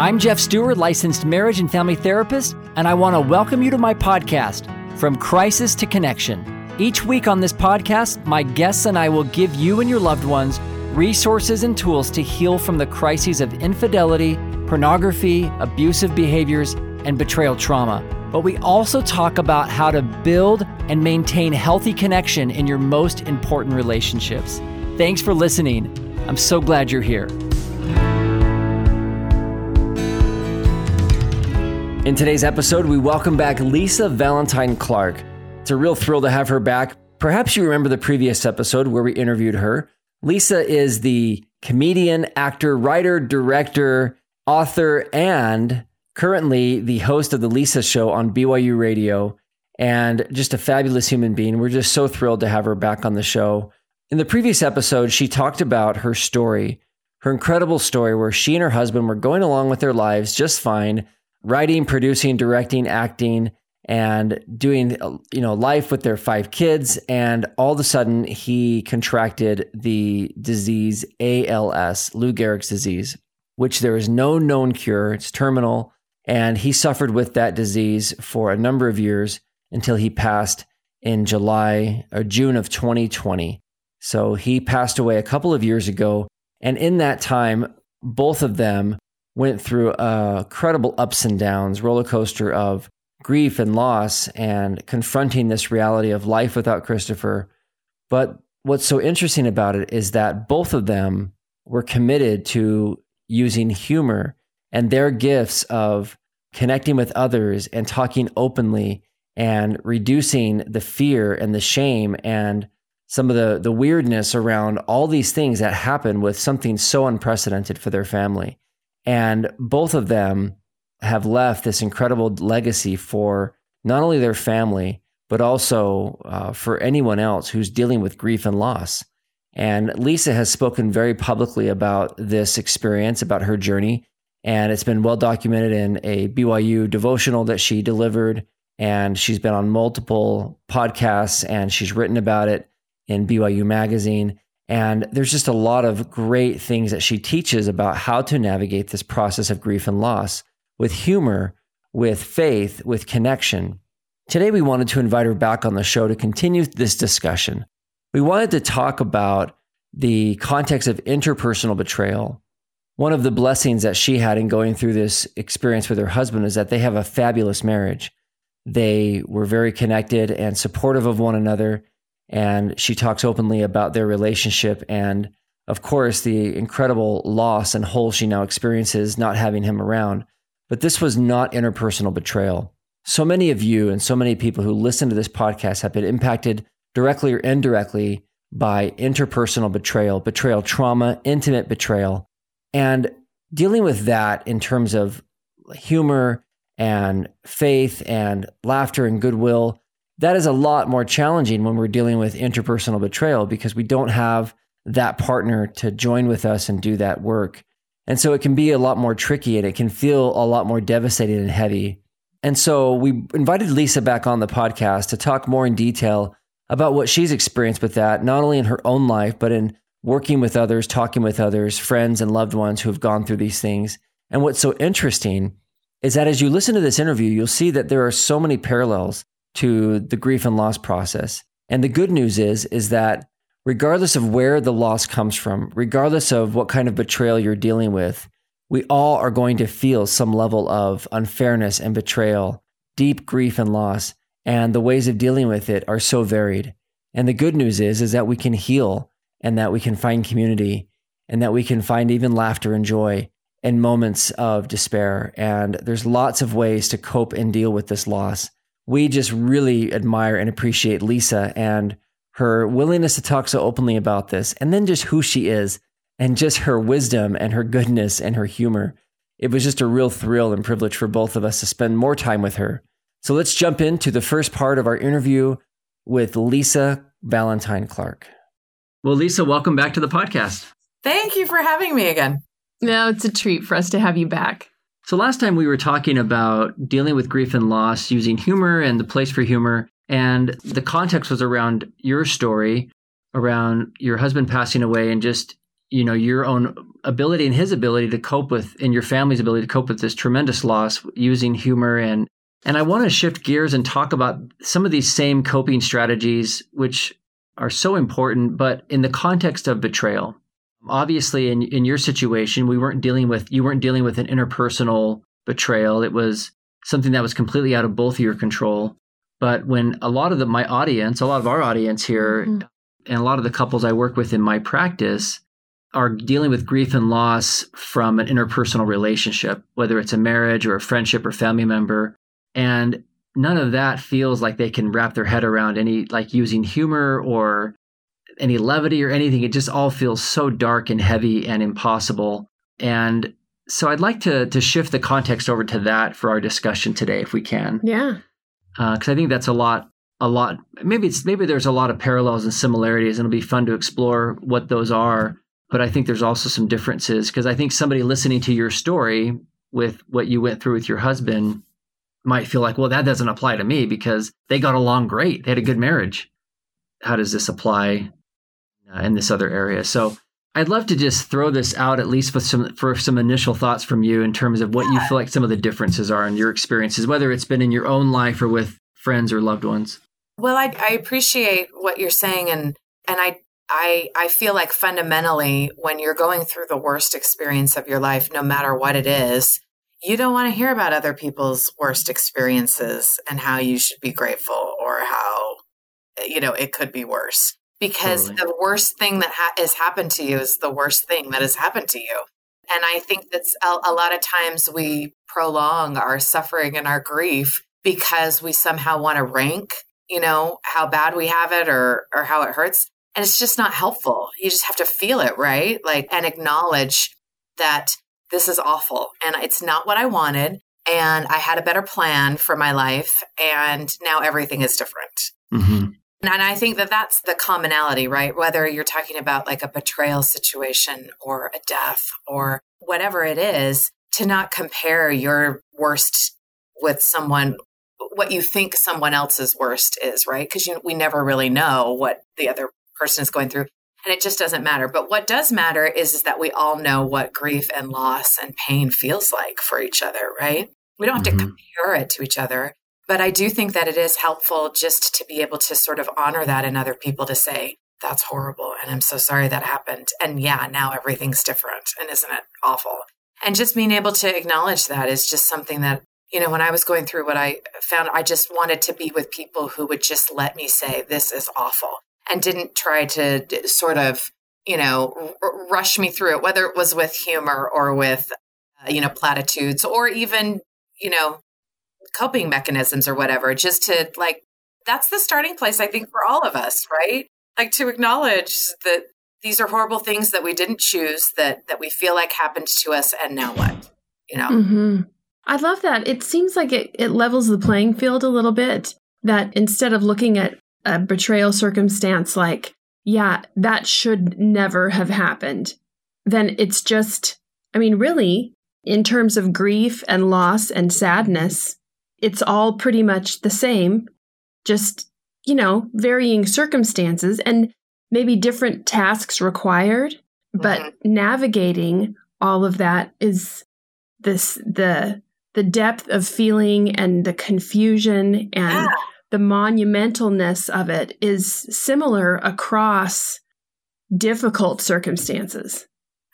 I'm Jeff Stewart, licensed marriage and family therapist, and I want to welcome you to my podcast, From Crisis to Connection. Each week on this podcast, my guests and I will give you and your loved ones resources and tools to heal from the crises of infidelity, pornography, abusive behaviors, and betrayal trauma. But we also talk about how to build and maintain healthy connection in your most important relationships. Thanks for listening. I'm so glad you're here. In today's episode, we welcome back Lisa Valentine Clark. It's a real thrill to have her back. Perhaps you remember the previous episode where we interviewed her. Lisa is the comedian, actor, writer, director, author, and currently the host of the Lisa Show on BYU Radio, and just a fabulous human being. We're just so thrilled to have her back on the show. In the previous episode, she talked about her story, her incredible story where she and her husband were going along with their lives just fine writing, producing, directing, acting, and doing you know life with their five kids. And all of a sudden, he contracted the disease ALS, Lou Gehrig's disease, which there is no known cure. It's terminal, and he suffered with that disease for a number of years until he passed in July or June of 2020. So he passed away a couple of years ago. And in that time, both of them went through uh, a credible ups and downs, roller coaster of grief and loss and confronting this reality of life without Christopher. But what's so interesting about it is that both of them were committed to using humor and their gifts of connecting with others and talking openly and reducing the fear and the shame and some of the the weirdness around all these things that happen with something so unprecedented for their family. And both of them have left this incredible legacy for not only their family, but also uh, for anyone else who's dealing with grief and loss. And Lisa has spoken very publicly about this experience, about her journey. And it's been well documented in a BYU devotional that she delivered. And she's been on multiple podcasts and she's written about it in BYU Magazine. And there's just a lot of great things that she teaches about how to navigate this process of grief and loss with humor, with faith, with connection. Today, we wanted to invite her back on the show to continue this discussion. We wanted to talk about the context of interpersonal betrayal. One of the blessings that she had in going through this experience with her husband is that they have a fabulous marriage. They were very connected and supportive of one another and she talks openly about their relationship and of course the incredible loss and hole she now experiences not having him around. But this was not interpersonal betrayal. So many of you and so many people who listen to this podcast have been impacted directly or indirectly by interpersonal betrayal betrayal trauma intimate betrayal. And dealing with that in terms of humor and faith and laughter and goodwill that is a lot more challenging when we're dealing with interpersonal betrayal because we don't have that partner to join with us and do that work. And so it can be a lot more tricky and it can feel a lot more devastating and heavy. And so we invited Lisa back on the podcast to talk more in detail about what she's experienced with that, not only in her own life, but in working with others, talking with others, friends and loved ones who have gone through these things. And what's so interesting is that as you listen to this interview, you'll see that there are so many parallels to the grief and loss process. And the good news is is that regardless of where the loss comes from, regardless of what kind of betrayal you're dealing with, we all are going to feel some level of unfairness and betrayal, deep grief and loss, and the ways of dealing with it are so varied. And the good news is is that we can heal and that we can find community and that we can find even laughter and joy in moments of despair. And there's lots of ways to cope and deal with this loss we just really admire and appreciate Lisa and her willingness to talk so openly about this, and then just who she is and just her wisdom and her goodness and her humor. It was just a real thrill and privilege for both of us to spend more time with her. So let's jump into the first part of our interview with Lisa Valentine Clark. Well, Lisa, welcome back to the podcast. Thank you for having me again. No, it's a treat for us to have you back. So, last time we were talking about dealing with grief and loss using humor and the place for humor. And the context was around your story, around your husband passing away, and just, you know, your own ability and his ability to cope with, and your family's ability to cope with this tremendous loss using humor. And, and I want to shift gears and talk about some of these same coping strategies, which are so important, but in the context of betrayal. Obviously, in, in your situation, we weren't dealing with, you weren't dealing with an interpersonal betrayal. It was something that was completely out of both of your control. But when a lot of the, my audience, a lot of our audience here, mm-hmm. and a lot of the couples I work with in my practice are dealing with grief and loss from an interpersonal relationship, whether it's a marriage or a friendship or family member. And none of that feels like they can wrap their head around any like using humor or any levity or anything. It just all feels so dark and heavy and impossible. And so I'd like to to shift the context over to that for our discussion today, if we can. Yeah. Because uh, I think that's a lot, a lot. Maybe it's maybe there's a lot of parallels and similarities, and it'll be fun to explore what those are. But I think there's also some differences because I think somebody listening to your story with what you went through with your husband might feel like, well, that doesn't apply to me because they got along great. They had a good marriage. How does this apply uh, in this other area? So I'd love to just throw this out at least with some for some initial thoughts from you in terms of what you feel like some of the differences are in your experiences, whether it's been in your own life or with friends or loved ones. Well, I, I appreciate what you're saying, and and I I I feel like fundamentally when you're going through the worst experience of your life, no matter what it is, you don't want to hear about other people's worst experiences and how you should be grateful or how you know it could be worse because totally. the worst thing that ha- has happened to you is the worst thing that has happened to you and i think that's a, a lot of times we prolong our suffering and our grief because we somehow want to rank you know how bad we have it or or how it hurts and it's just not helpful you just have to feel it right like and acknowledge that this is awful and it's not what I wanted. And I had a better plan for my life. And now everything is different. Mm-hmm. And I think that that's the commonality, right? Whether you're talking about like a betrayal situation or a death or whatever it is, to not compare your worst with someone, what you think someone else's worst is, right? Because we never really know what the other person is going through and it just doesn't matter. But what does matter is, is that we all know what grief and loss and pain feels like for each other, right? We don't have mm-hmm. to compare it to each other. But I do think that it is helpful just to be able to sort of honor that in other people to say, that's horrible. And I'm so sorry that happened. And yeah, now everything's different. And isn't it awful? And just being able to acknowledge that is just something that, you know, when I was going through what I found, I just wanted to be with people who would just let me say, this is awful and didn't try to sort of, you know, r- rush me through it, whether it was with humor or with, uh, you know, platitudes or even, you know, coping mechanisms or whatever, just to like, that's the starting place, I think, for all of us, right? Like to acknowledge that these are horrible things that we didn't choose, that that we feel like happened to us, and now what? You know. Mm-hmm. I love that. It seems like it, it levels the playing field a little bit. That instead of looking at a betrayal circumstance like, yeah, that should never have happened, then it's just, I mean, really, in terms of grief and loss and sadness, it's all pretty much the same, just, you know, varying circumstances and maybe different tasks required, but mm-hmm. navigating all of that is this the the depth of feeling and the confusion and yeah the monumentalness of it is similar across difficult circumstances.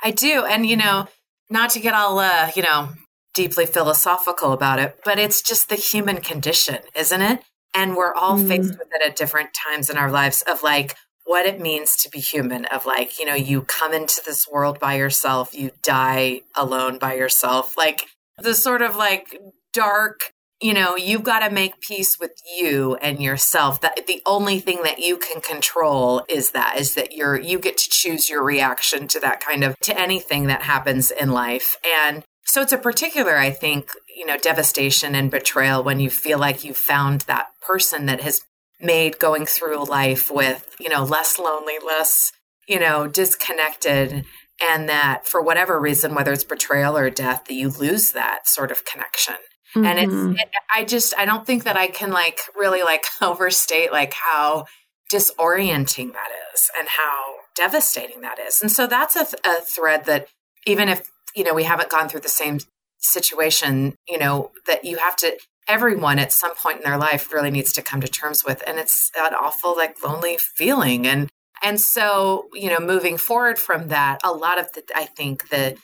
I do. And, you know, not to get all, uh, you know, deeply philosophical about it, but it's just the human condition, isn't it? And we're all mm. faced with it at different times in our lives of like what it means to be human, of like, you know, you come into this world by yourself, you die alone by yourself. Like the sort of like dark you know, you've got to make peace with you and yourself. That the only thing that you can control is that is that you're you get to choose your reaction to that kind of to anything that happens in life. And so it's a particular, I think, you know, devastation and betrayal when you feel like you found that person that has made going through life with, you know, less lonely, less, you know, disconnected and that for whatever reason whether it's betrayal or death that you lose that sort of connection mm-hmm. and it's mm-hmm. it, i just i don't think that i can like really like overstate like how disorienting that is and how devastating that is and so that's a, a thread that even if you know we haven't gone through the same situation you know that you have to everyone at some point in their life really needs to come to terms with and it's an awful like lonely feeling and and so, you know, moving forward from that, a lot of the, I think the,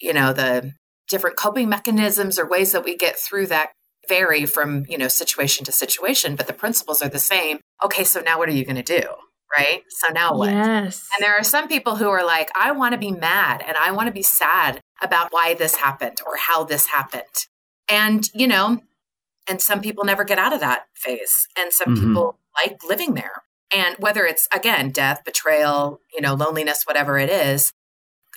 you know, the different coping mechanisms or ways that we get through that vary from, you know, situation to situation, but the principles are the same. Okay, so now what are you going to do? Right. So now what? Yes. And there are some people who are like, I want to be mad and I want to be sad about why this happened or how this happened. And, you know, and some people never get out of that phase. And some mm-hmm. people like living there and whether it's again death betrayal you know loneliness whatever it is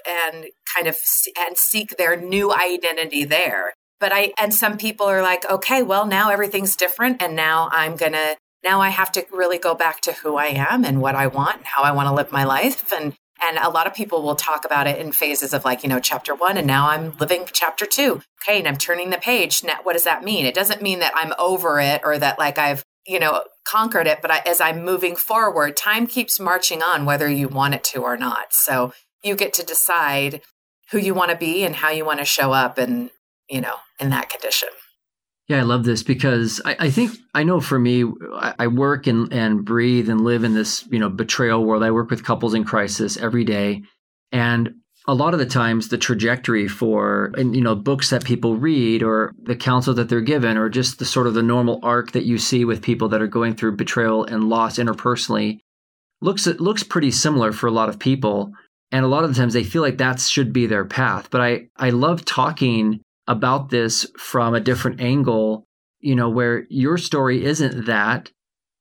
and kind of and seek their new identity there but i and some people are like okay well now everything's different and now i'm gonna now i have to really go back to who i am and what i want and how i want to live my life and and a lot of people will talk about it in phases of like you know chapter one and now i'm living chapter two okay and i'm turning the page now what does that mean it doesn't mean that i'm over it or that like i've you know, conquered it. But I, as I'm moving forward, time keeps marching on, whether you want it to or not. So you get to decide who you want to be and how you want to show up and, you know, in that condition. Yeah, I love this because I, I think I know for me, I, I, work and, and breathe and live in this, you know, betrayal world. I work with couples in crisis every day. And a lot of the times the trajectory for and you know books that people read or the counsel that they're given or just the sort of the normal arc that you see with people that are going through betrayal and loss interpersonally looks it looks pretty similar for a lot of people and a lot of the times they feel like that should be their path but i i love talking about this from a different angle you know where your story isn't that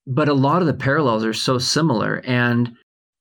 but a lot of the parallels are so similar. And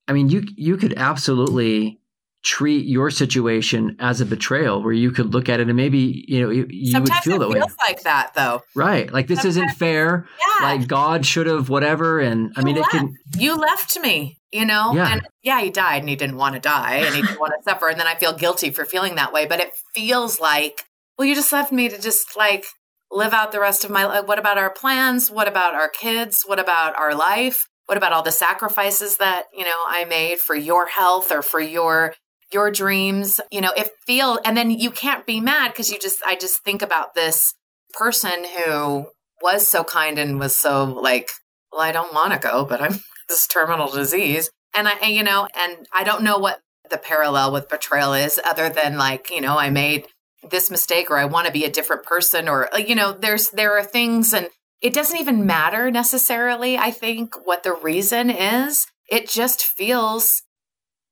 i mean you you could absolutely treat your situation as a betrayal where you could look at it and maybe you know you, you would feel that way. feels like that though. Right. Like this Sometimes, isn't fair. Yeah. like god should have whatever. And you i mean left. it can you left me you know? Yeah. and yeah he died and he didn't want to die and he didn't want to suffer. And then i feel guilty for feeling that way. But it feels like well you just left me to just like live out the rest of my life what about our plans? What about our kids? What about our life? What about all the sacrifices that you know i made for your health or for your your dreams, you know, it feel and then you can't be mad because you just I just think about this person who was so kind and was so like, well, I don't want to go, but I'm this terminal disease. And I you know, and I don't know what the parallel with betrayal is other than like, you know, I made this mistake or I want to be a different person or you know, there's there are things and it doesn't even matter necessarily, I think, what the reason is. It just feels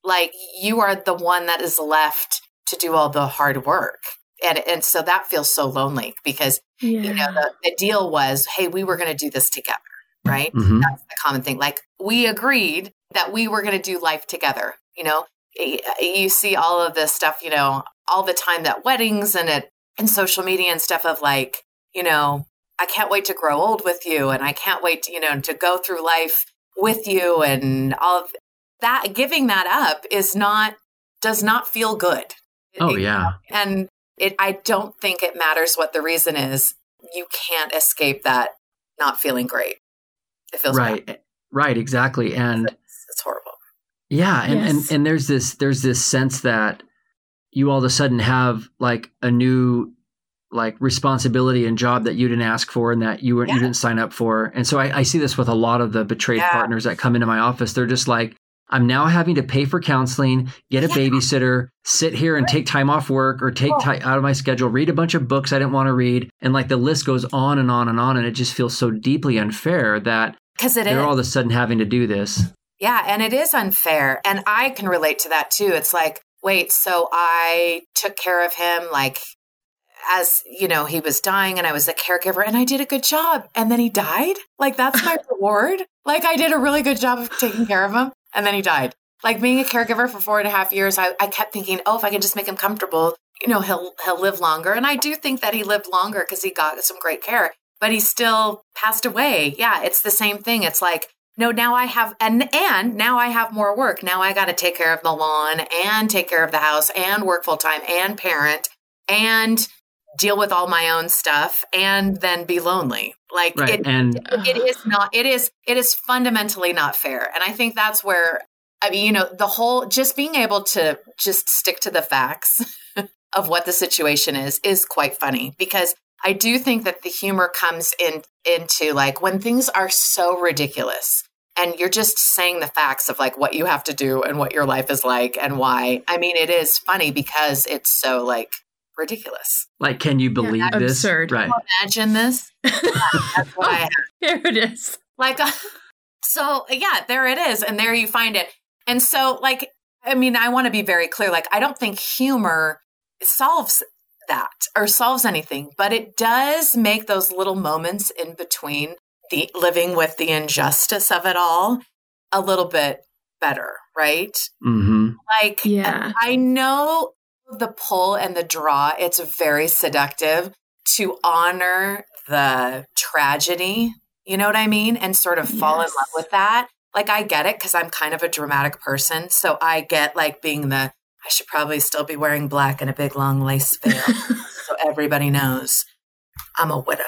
like you are the one that is left to do all the hard work and and so that feels so lonely because yeah. you know the, the, deal was hey we were going to do this together right mm-hmm. that's the common thing like we agreed that we were going to do life together you know you see all of this stuff you know all the time that weddings and it and social media and stuff of like you know i can't wait to grow old with you and i can't wait to, you know to go through life with you and all of that giving that up is not does not feel good. Oh yeah. And it I don't think it matters what the reason is. You can't escape that not feeling great. It feels right. Bad. Right, exactly. And it's, it's horrible. Yeah, and, yes. and and there's this there's this sense that you all of a sudden have like a new like responsibility and job that you didn't ask for and that you were yeah. you didn't sign up for. And so I, I, see this with a lot of the betrayed yeah. partners that come into my office. They're just like, I'm now having to pay for counseling, get a yeah. babysitter, sit here and take time off work or take oh. time out of my schedule, read a bunch of books I didn't want to read. And like the list goes on and on and on. And it just feels so deeply unfair that because they're is. all of a sudden having to do this. Yeah. And it is unfair. And I can relate to that too. It's like, wait, so I took care of him like as you know, he was dying and I was a caregiver and I did a good job. And then he died. Like that's my reward. Like I did a really good job of taking care of him and then he died. Like being a caregiver for four and a half years, I, I kept thinking, oh, if I can just make him comfortable, you know, he'll he'll live longer. And I do think that he lived longer because he got some great care, but he still passed away. Yeah, it's the same thing. It's like no now i have and and now i have more work now i got to take care of the lawn and take care of the house and work full time and parent and deal with all my own stuff and then be lonely like right. it, and it is not it is it is fundamentally not fair and i think that's where i mean you know the whole just being able to just stick to the facts of what the situation is is quite funny because i do think that the humor comes in into like when things are so ridiculous and you're just saying the facts of like what you have to do and what your life is like and why. I mean, it is funny because it's so like ridiculous. Like, can you believe Yeah, this? absurd. Right. Imagine this. That's what I have. Here it is. Like, uh, so yeah, there it is. And there you find it. And so, like, I mean, I want to be very clear. Like, I don't think humor solves that or solves anything, but it does make those little moments in between the living with the injustice of it all a little bit better, right? hmm Like, Yeah. I know the pull and the draw, it's very seductive to honor the tragedy. You know what I mean? And sort of fall in love with that. Like, I get it because I'm kind of a dramatic person. So I get like being the, I should probably still be wearing black and a big long lace veil so everybody knows I'm a widow.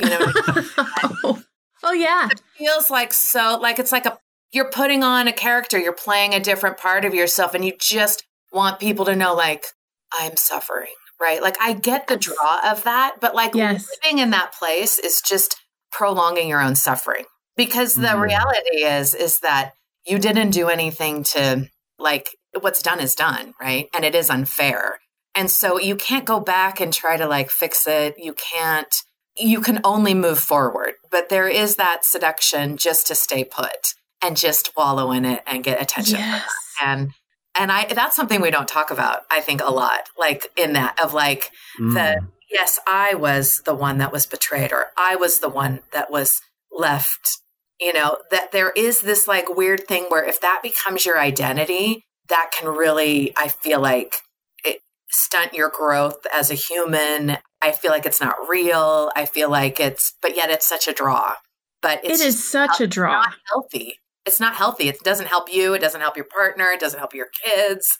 You know what I mean? oh. yeah. It feels like so like it's like a you're putting on a character you're playing a different part of yourself and you just want people to know like i'm suffering right like i get the draw of that but like Yes. living in that place is just prolonging your own suffering because the Mhm. reality is is that you didn't do anything to like what's done is done right and it is unfair and so you can't go back and try to like fix it you can't you can only move forward but there is that seduction just to stay put and just wallow in it and get attention Yes. and and i that's something we don't talk about i think a lot like in that of like Mm. that yes i was the one that was betrayed or i was the one that was left you know that there is this like weird thing where if that becomes your identity that can really i feel like it stunt your growth as a human. I feel like it's not real. I feel like it's but yet it's such a draw. But it's It is such a draw. not healthy. It's not healthy. It doesn't help you. It doesn't help your partner. It doesn't help your kids.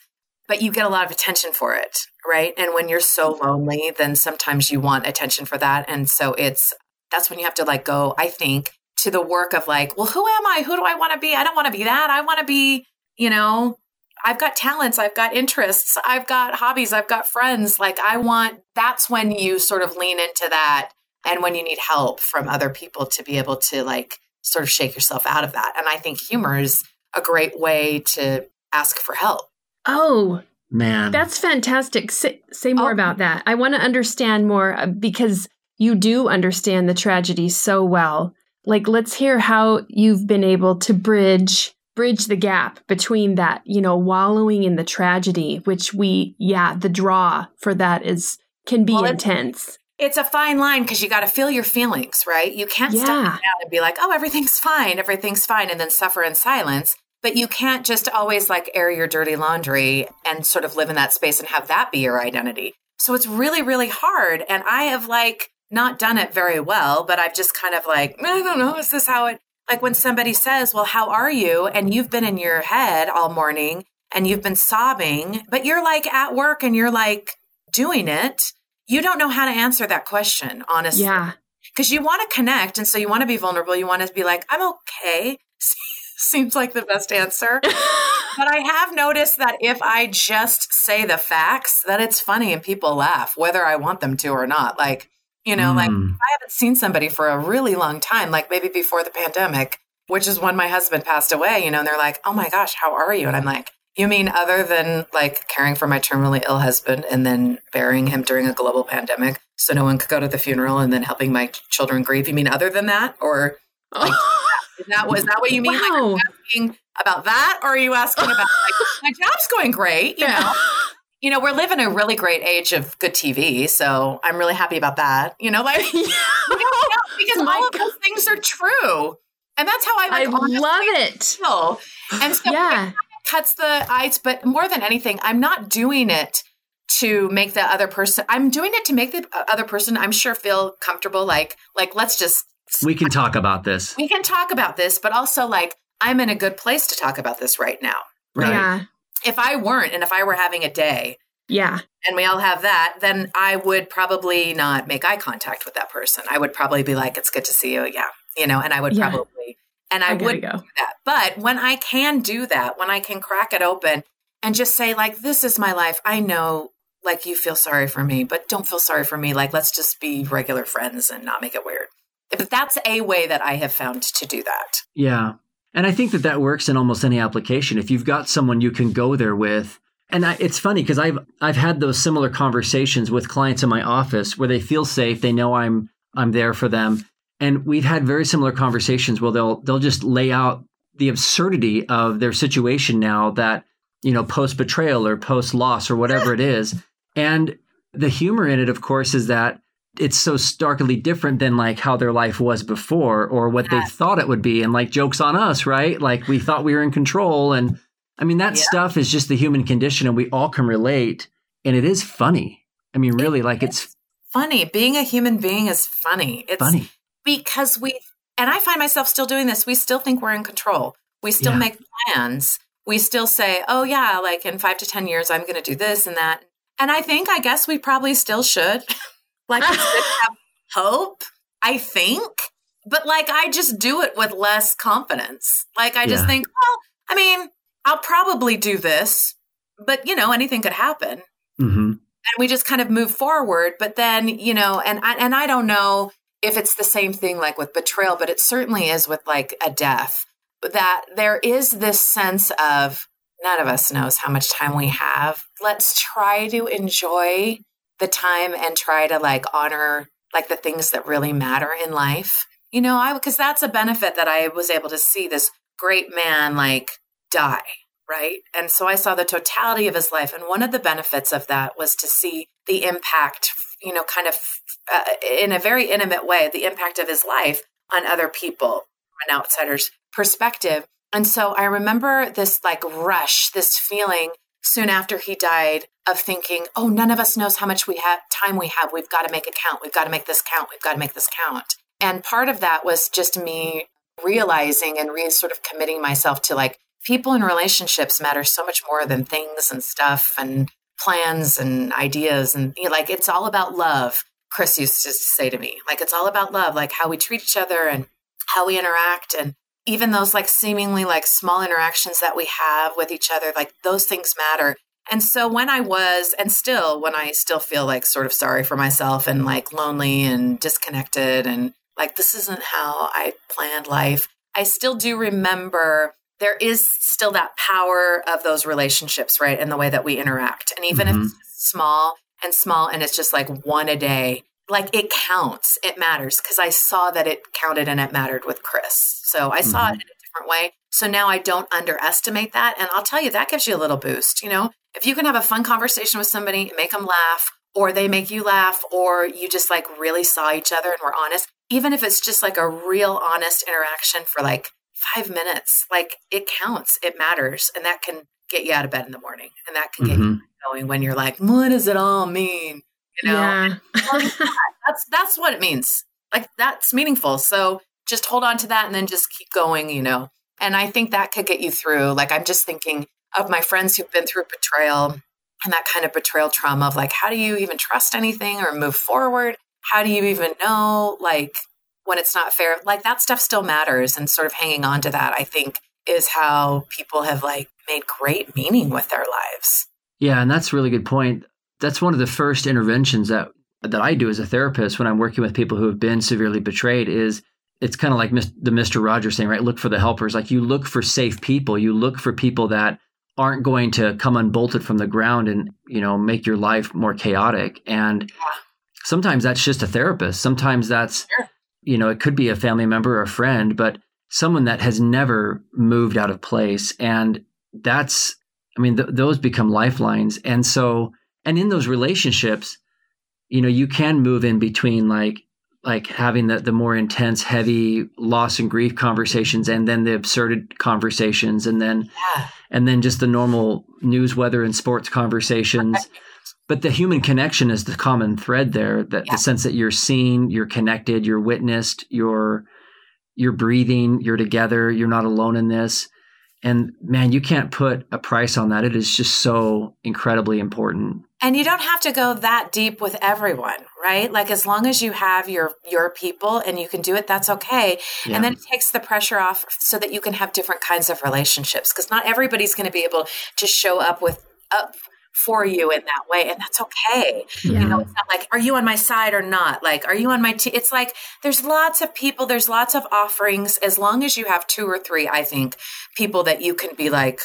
But you get a lot of attention for it right? And when you're so lonely then sometimes you want attention for that. And so it's that's when you have to like go i think to the work of like well who am i? Who do i want to be? I don't want to be that. I want to be you know i've got talents i've got interests i've got hobbies i've got friends like i want that's when you sort of lean into that and when you need help from other people to be able to like sort of shake yourself out of that and i think humor is a great way to ask for help Oh, Man. that's fantastic. Say, say more Oh. about that. I want to understand more uh, because you do understand the tragedy so well. Like, let's hear how you've been able to bridge bridge the gap between that, you know, wallowing in the tragedy, which we, yeah, the draw for that is can be Well, intense. it's a fine line because you got to feel your feelings, right? You can't step Yeah. down and be like, oh, everything's fine, everything's fine, and then suffer in silence. But you can't just always like air your dirty laundry and sort of live in that space and have that be your identity. So it's really, really hard. And I have like not done it very well, but I've just kind of like, I don't know, is this how it, like when somebody says, well, how are you? And you've been in your head all morning and you've been sobbing, but you're like at work and you're like doing it. You don't know how to answer that question, honestly Yeah. because you want to connect and so you want to be vulnerable you want to be like i'm okay seems like the best answer but i have noticed that if i just say the facts that it's funny and people laugh whether i want them to or not like you know like Mm. i haven't seen somebody for a really long time like maybe before the pandemic which is when my husband passed away you know and they're like oh my gosh how are you and i'm like you mean other than like caring for my terminally ill husband and then burying him during a global pandemic so no one could go to the funeral and then helping my children grieve? You mean other than that? Or Like, is that, was that what you mean? Like, are you Wow. asking about that? Or are you asking about like, my job's going great? You know? You know, we're living a really great age of good TV, so I'm really happy about that. You know, like because Oh my all of those things are true, and that's how I I like honestly love it. feel. And so Yeah. it cuts the ice, but more than anything, I'm not doing it to make the other person. I'm doing it to make the other person, I'm sure, feel comfortable. Like, like let's just We can talk about this. we can talk about this, but also like I'm in a good place to talk about this right now. Right. Yeah. If I weren't, and if I were having a day, Yeah. and we all have that, then I would probably not make eye contact with that person. I would probably be like, "It's good to see you," yeah, you know, and I would Yeah. probably, and I, I would go. do that. But when I can do that, when I can crack it open and just say, like, "This is my life," I know, like, you feel sorry for me, but don't feel sorry for me. Like, let's just be regular friends and not make it weird. But that's a way that I have found to do that. Yeah. And I think that that works in almost any application. If you've got someone you can go there with, and I, it's funny because I've I've had those similar conversations with clients in my office where they feel safe, they know I'm I'm there for them, and we've had very similar conversations where they'll they'll just lay out the absurdity of their situation now that you know post betrayal or post loss or whatever it is, and the humor in it, of course, is that it's so starkly different than like how their life was before or what they thought it would be and like jokes on us right like we thought we were in control and i mean that Yeah. stuff is just the human condition and we all can relate and it is funny i mean really like it's Funny. Being a human being is funny. It's funny because we and I find myself still doing this. We still think we're in control. We still Yeah. make plans. We still say, "Oh yeah, like in 5 to 10 years I'm going to do this and that." And I think I guess we probably still should. like it's good to have hope, I think. But like I just do it with less confidence. Like I just Yeah. think, "Well, I mean, I'll probably do this, but you know, anything could happen." hmm and we just kind of move forward but then you know and I, and I don't know if it's the same thing like with betrayal but it certainly is with like a death that there is this sense of none of us knows how much time we have let's try to enjoy the time and try to like honor like the things that really matter in life you know i because that's a benefit that i was able to see this great man like die right? And so I saw the totality of his life. And one of the benefits of that was to see the impact, you know, kind of uh, in a very intimate way, the impact of his life on other people, from an outsider's perspective. And so I remember this like rush, this feeling soon after he died of thinking, oh, none of us knows how much we have time we have. We've got to make a count. We've got to make this count. We've got to make this count. And part of that was just me realizing and re sort of committing myself to like people in relationships matter so much more than things and stuff and plans and ideas and you know, like it's all about love chris used to say to me like it's all about love like how we treat each other and how we interact and even those like seemingly like small interactions that we have with each other like those things matter and so when i was and still when i still feel like sort of sorry for myself and like lonely and disconnected and like this isn't how i planned life i still do remember there is still that power of those relationships, right? And the way that we interact. And even Mhm. if it's small and small and it's just like one a day, like it counts, it matters because I saw that it counted and it mattered with Chris. So I saw it in a different way. So now I don't underestimate that. And I'll tell you, that gives you a little boost. You know, if you can have a fun conversation with somebody, make them laugh, or they make you laugh, or you just like really saw each other and were honest, even if it's just like a real honest interaction for like five minutes, like it counts, it matters. And that can get you out of bed in the morning and that can get you Mhm. going when you're like, what does it all mean? You know, Yeah. that's that's what it means. Like that's meaningful. So just hold on to that and then just keep going, you know. And I think that could get you through. Like I'm just thinking of my friends who've been through betrayal and that kind of betrayal trauma of like how do you even trust anything or move forward? How do you even know like when it's not fair? Like that stuff still matters and sort of hanging on to that I think is how people have like made great meaning with their lives. Yeah, and that's a really good point. That's one of the first interventions that that I do as a therapist when I'm working with people who have been severely betrayed is it's kind of like the Mr. Rogers saying, right? Look for the helpers. Like you look for safe people. You look for people that aren't going to come unbolted from the ground and, you know, make your life more chaotic. And sometimes that's just a therapist. Sometimes that's, you know, it could be a family member or a friend, but someone that has never moved out of place. And that's, I mean, th- those become lifelines. And so, and in those relationships, you know, you can move in between like, like having the, the more intense, heavy loss and grief conversations, and then the absurd conversations, and then, yeah. and then just the normal news, weather, and sports conversations. But the human connection is the common thread there. That yeah. the sense that you're seen, you're connected, you're witnessed, you're you're breathing, you're together, you're not alone in this. And man, you can't put a price on that. It is just so incredibly important. And you don't have to go that deep with everyone, right? Like as long as you have your your people and you can do it, that's okay. Yeah. And then it takes the pressure off so that you can have different kinds of relationships because not everybody's going to be able to show up with up for you in that way and that's okay yeah. you know it's not like are you on my side or not like are you on my team it's like there's lots of people there's lots of offerings as long as you have two or three i think people that you can be like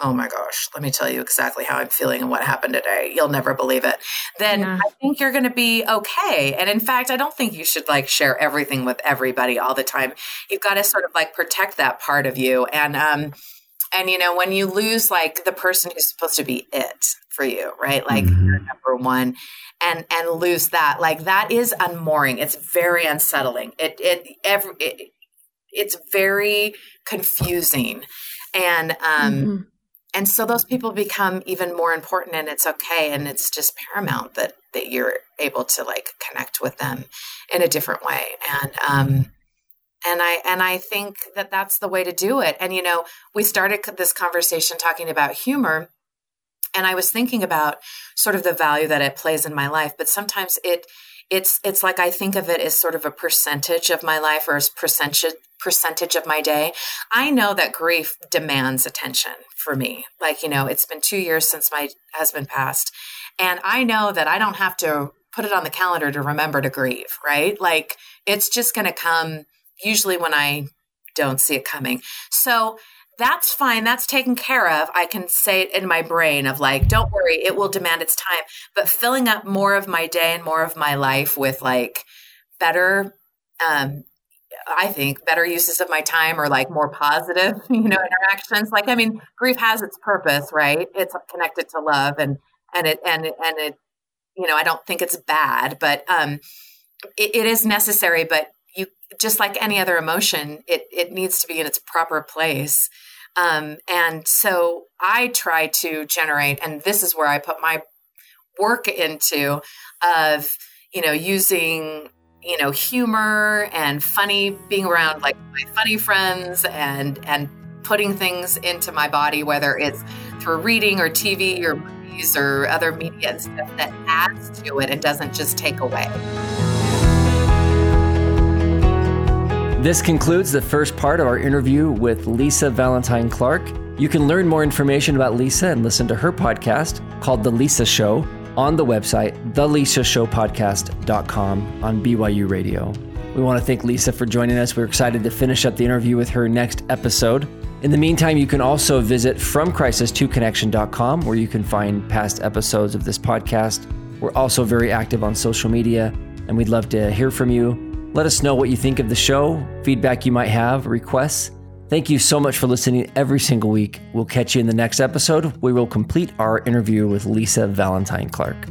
oh my gosh let me tell you exactly how i'm feeling and what happened today you'll never believe it then yeah. i think you're going to be okay and in fact i don't think you should like share everything with everybody all the time you've got to sort of like protect that part of you and um and you know when you lose like the person who's supposed to be it for you, right? Like mm-hmm. you're number one and and lose that. Like that is unmooring. It's very unsettling. It it every it, it's very confusing. And um mm-hmm. And so those people become even more important and it's okay and it's just paramount that that you're able to like connect with them in a different way. And um and i and i think that that's the way to do it and you know we started this conversation talking about humor and I was thinking about sort of the value that it plays in my life, but sometimes it it's it's like I think of it as sort of a percentage of my life or as percentage percentage of my day. I know that grief demands attention for me. Like, you know, it's been 2 years since my husband passed, and I know that I don't have to put it on the calendar to remember to grieve, right? Like it's just going to come usually when I don't see it coming. So that's fine. That's taken care of. I can say it in my brain of like, don't worry, it will demand its time. But filling up more of my day and more of my life with like better, um, I think better uses of my time or like more positive, you know, interactions. Like, I mean, grief has its purpose, right? It's connected to love and, and it, and, and it, you know, I don't think it's bad, but, um, it, it is necessary, but just like any other emotion, it it needs to be in its proper place. Um, and so I try to generate, and this is where I put my work into of you know using you know humor and funny being around like my funny friends and and putting things into my body whether it's through reading or tv or movies or other media and stuff that adds to it and doesn't just take away This concludes the first part of our interview with Lisa Valentine Clark. You can learn more information about Lisa and listen to her podcast called The Lisa Show on the website, thelisashowpodcast.com on BYU Radio. We want to thank Lisa for joining us. We're excited to finish up the interview with her next episode. In the meantime, you can also visit FromCrisis2Connection.com where you can find past episodes of this podcast. We're also very active on social media, and we'd love to hear from you. Let us know what you think of the show, feedback you might have, requests. Thank you so much for listening every single week. We'll catch you in the next episode. We will complete our interview with Lisa Valentine Clark.